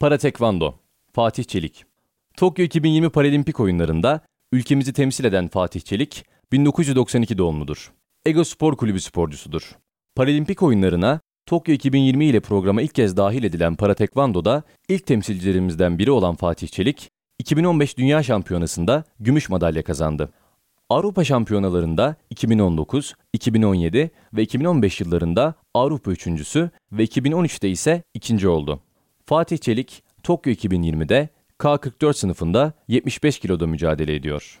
Para Tekvando Fatih Çelik Tokyo 2020 Paralimpik oyunlarında ülkemizi temsil eden Fatih Çelik 1992 doğumludur. Ego Spor Kulübü sporcusudur. Paralimpik oyunlarına Tokyo 2020 ile programa ilk kez dahil edilen Para Tekvando'da ilk temsilcilerimizden biri olan Fatih Çelik, 2015 Dünya Şampiyonası'nda gümüş madalya kazandı. Avrupa Şampiyonalarında 2019, 2017 ve 2015 yıllarında Avrupa üçüncüsü ve 2013'te ise ikinci oldu. Fatih Çelik, Tokyo 2020'de K44 sınıfında 75 kiloda mücadele ediyor.